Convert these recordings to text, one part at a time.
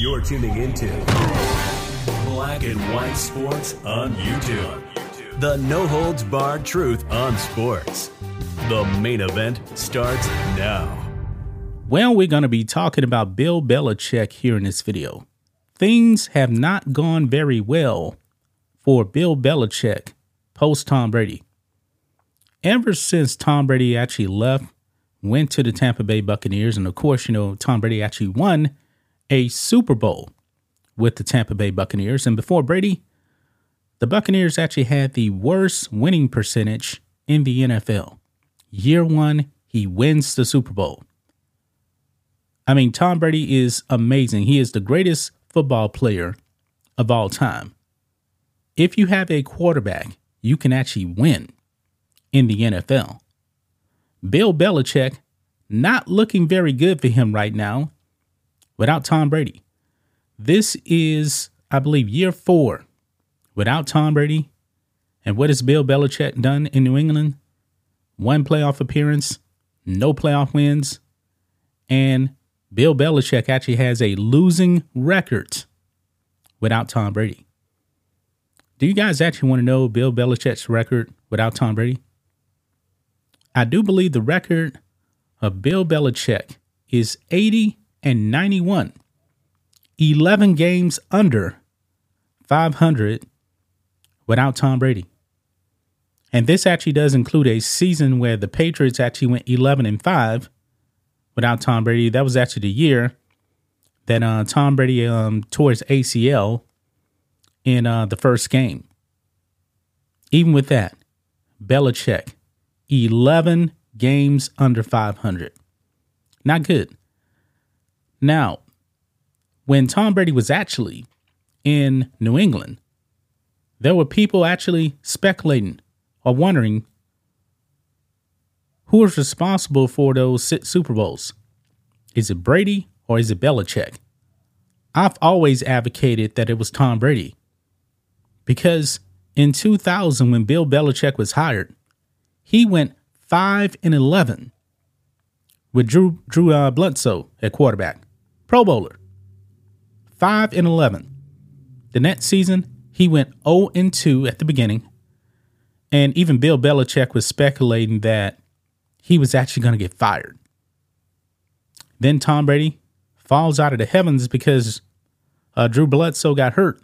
You're tuning into Black and White Sports on YouTube. The no holds barred truth on sports. The main event starts now. Well, we're going to be talking about Bill Belichick here in this video. Things have not gone very well for Bill Belichick post Tom Brady. Ever since Tom Brady actually left, went to the Tampa Bay Buccaneers, and of course, you know, Tom Brady actually won a Super Bowl with the Tampa Bay Buccaneers. And before Brady, the Buccaneers actually had the worst winning percentage in the NFL. Year one, he wins the Super Bowl. I mean, Tom Brady is amazing. He is the greatest football player of all time. If you have a quarterback, you can actually win in the NFL. Bill Belichick, not looking very good for him right now without Tom Brady. This is, I believe, year four without Tom Brady. And what has Bill Belichick done in New England? One playoff appearance, no playoff wins. And Bill Belichick actually has a losing record without Tom Brady. Do you guys actually want to know Bill Belichick's record without Tom Brady? I do believe the record of Bill Belichick is 80 and 91, 11 games under 500 without Tom Brady. And this actually does include a season where the Patriots actually went 11 and 5 without Tom Brady. That was actually the year that uh, Tom Brady um, tore his ACL in uh, the first game. Even with that, Belichick, 11 games under 500. Not good. Now, when Tom Brady was actually in New England, there were people actually speculating or wondering who was responsible for those Super Bowls. Is it Brady or is it Belichick? I've always advocated that it was Tom Brady because in 2000, when Bill Belichick was hired, he went 5 and 11 with Drew, Drew uh, Bledsoe at quarterback. Pro Bowler. 5 and 11. The next season, he went 0 and 2 at the beginning. And even Bill Belichick was speculating that he was actually going to get fired. Then Tom Brady falls out of the heavens because uh, Drew Bledsoe got hurt.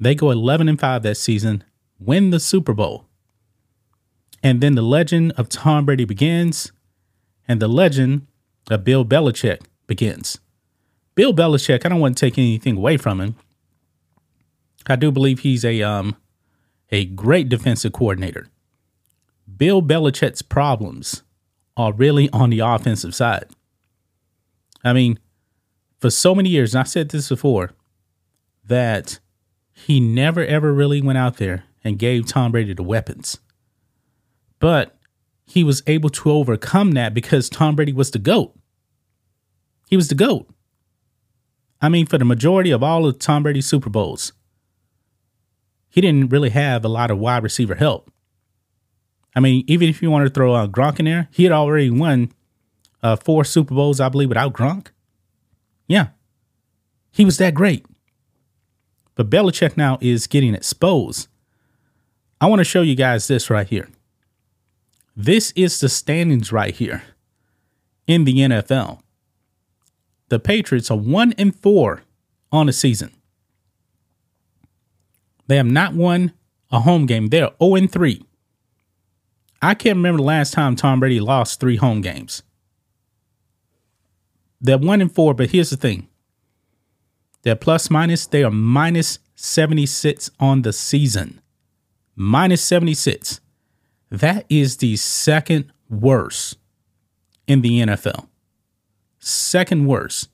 They go 11 and 5 that season, win the Super Bowl. And then the legend of Tom Brady begins, and the legend of Bill Belichick begins. Bill Belichick, I don't want to take anything away from him. I do believe he's a um a great defensive coordinator. Bill Belichick's problems are really on the offensive side. I mean, for so many years, and I said this before, that he never ever really went out there and gave Tom Brady the weapons. But he was able to overcome that because Tom Brady was the GOAT. He was the GOAT. I mean, for the majority of all of Tom Brady's Super Bowls, he didn't really have a lot of wide receiver help. I mean, even if you want to throw uh, Gronk in there, he had already won uh, four Super Bowls, I believe, without Gronk. Yeah, he was that great. But Belichick now is getting exposed. I want to show you guys this right here. This is the standings right here in the NFL. The Patriots are 1 and 4 on the season. They have not won a home game. They're 0 and 3. I can't remember the last time Tom Brady lost three home games. They're 1 and 4, but here's the thing. They're plus minus, they are minus 76 on the season. Minus 76. That is the second worst in the NFL second worst.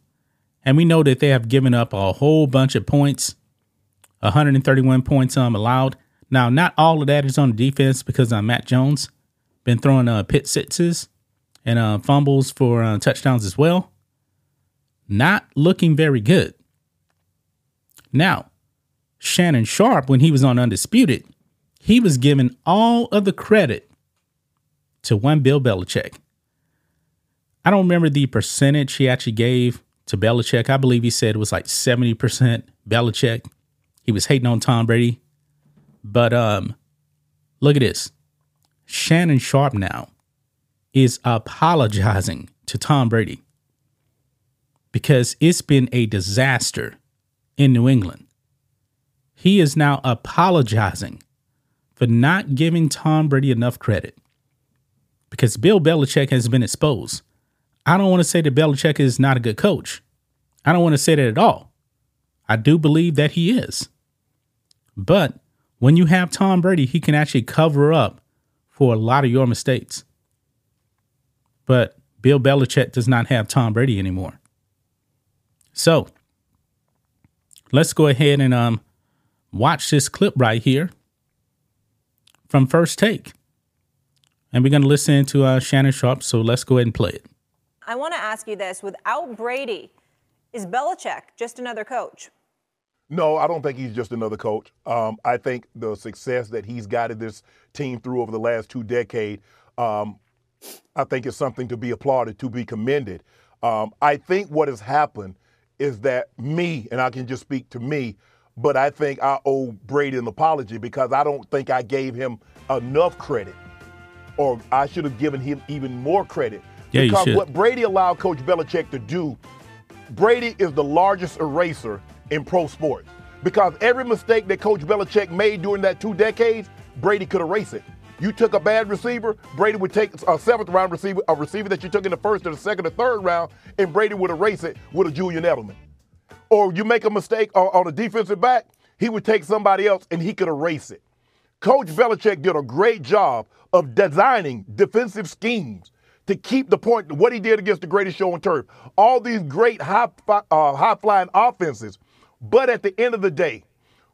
And we know that they have given up a whole bunch of points, 131 points um, allowed. Now, not all of that is on the defense because uh, Mac Jones been throwing uh, pick sixes and uh, fumbles for uh, touchdowns as well. Not looking very good. Now, Shannon Sharpe, when he was on Undisputed, he was given all of the credit to one Bill Belichick. I don't remember the percentage he actually gave to Belichick. I believe he said it was like 70% Belichick. He was hating on Tom Brady. But um, look at this. Shannon Sharpe now is apologizing to Tom Brady because it's been a disaster in New England. He is now apologizing for not giving Tom Brady enough credit because Bill Belichick has been exposed. I don't want to say that Belichick is not a good coach. I don't want to say that at all. I do believe that he is. But when you have Tom Brady, he can actually cover up for a lot of your mistakes. But Bill Belichick does not have Tom Brady anymore. So let's go ahead and um, watch this clip right here from First Take. And we're going to listen to uh, Shannon Sharpe, So let's go ahead and play it. I want to ask you this without Brady, is Belichick just another coach? No, I don't think he's just another coach. Um, I think the success that he's guided this team through over the last two decades, um, I think is something to be applauded, to be commended. Um, I think what has happened is that me, and I can just speak to me, but I think I owe Brady an apology because I don't think I gave him enough credit, or I should have given him even more credit. Yeah, because you should. what Brady allowed Coach Belichick to do, Brady is the largest eraser in pro sports because every mistake that Coach Belichick made during that two decades, Brady could erase it. You took a bad receiver, Brady would take a seventh round receiver, a receiver that you took in the first or the second or third round, and Brady would erase it with a Julian Edelman. Or you make a mistake on, on a defensive back, he would take somebody else and he could erase it. Coach Belichick did a great job of designing defensive schemes to keep the point, what he did against the greatest show on turf. All these great high, uh, high flying offenses but at the end of the day,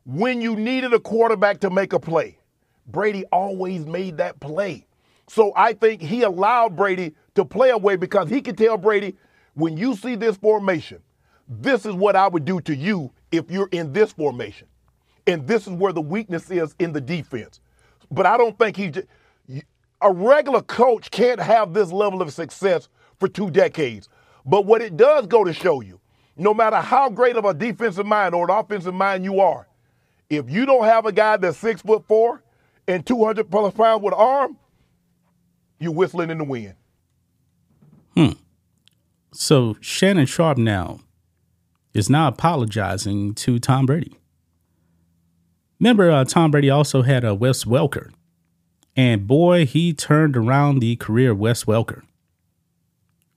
when you needed a quarterback to make a play, Brady always made that play. So I think he allowed Brady to play away because he could tell Brady, when you see this formation, this is what I would do to you if you're in this formation. And this is where the weakness is in the defense. But I don't think he, a regular coach can't have this level of success for two decades. But what it does go to show you no matter how great of a defensive mind or an offensive mind you are, if you don't have a guy that's six foot four and 200 plus pounds with an arm, you're whistling in the wind. Hmm. So Shannon Sharpe now is now apologizing to Tom Brady. Remember, uh, Tom Brady also had a Wes Welker, and boy, he turned around the career of Wes Welker.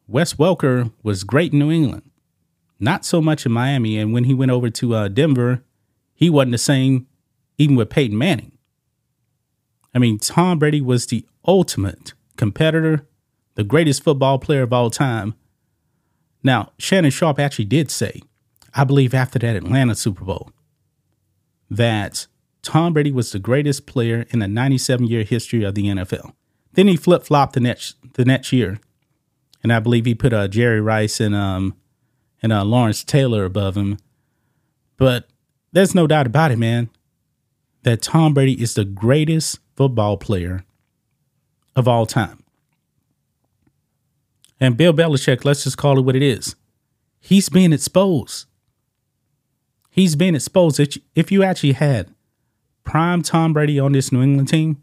Wes Welker was great in New England, not so much in Miami. And when he went over to uh, Denver, he wasn't the same, even with Peyton Manning. I mean, Tom Brady was the ultimate competitor, the greatest football player of all time. Now, Shannon Sharpe actually did say, I believe after that Atlanta Super Bowl, that Tom Brady was the greatest player in the 97 year history of the NFL. Then he flip flopped the next the next year, and I believe he put uh, Jerry Rice and um, and uh, Lawrence Taylor above him. But there's no doubt about it, man, that Tom Brady is the greatest football player of all time. And Bill Belichick, let's just call it what it is. He's being exposed. He's been exposed. If you actually had prime Tom Brady on this New England team,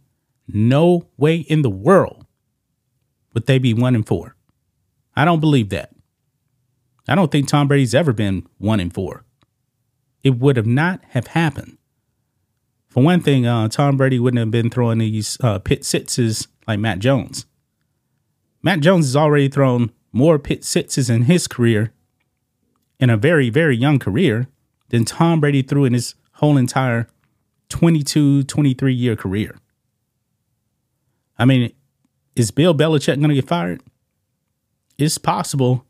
no way in the world would they be one and four. I don't believe that. I don't think Tom Brady's ever been one and four. It would have not have happened. For one thing, uh, Tom Brady wouldn't have been throwing these uh, pick sixes like Matt Jones. Matt Jones has already thrown more pick sixes in his career, in a very, very young career, than Tom Brady threw in his whole entire 22, 23 year career. I mean, is Bill Belichick going to get fired? It's possible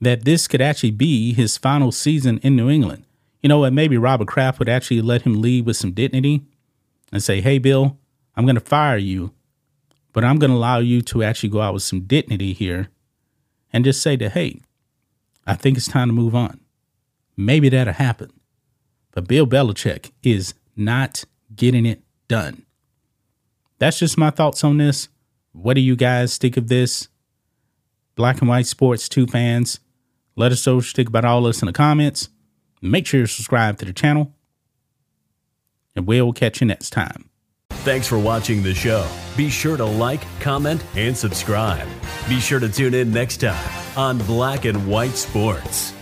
that this could actually be his final season in New England. You know what? Maybe Robert Kraft would actually let him leave with some dignity and say, hey, Bill, I'm going to fire you, but I'm going to allow you to actually go out with some dignity here and just say that, hey, I think it's time to move on. Maybe that'll happen. But Bill Belichick is not getting it done. That's just my thoughts on this. What do you guys think of this? Black and White Sports 2 fans, let us know what you think about all this in the comments. Make sure you subscribe to the channel. And we'll catch you next time. Thanks for watching the show. Be sure to like, comment, and subscribe. Be sure to tune in next time on Black and White Sports.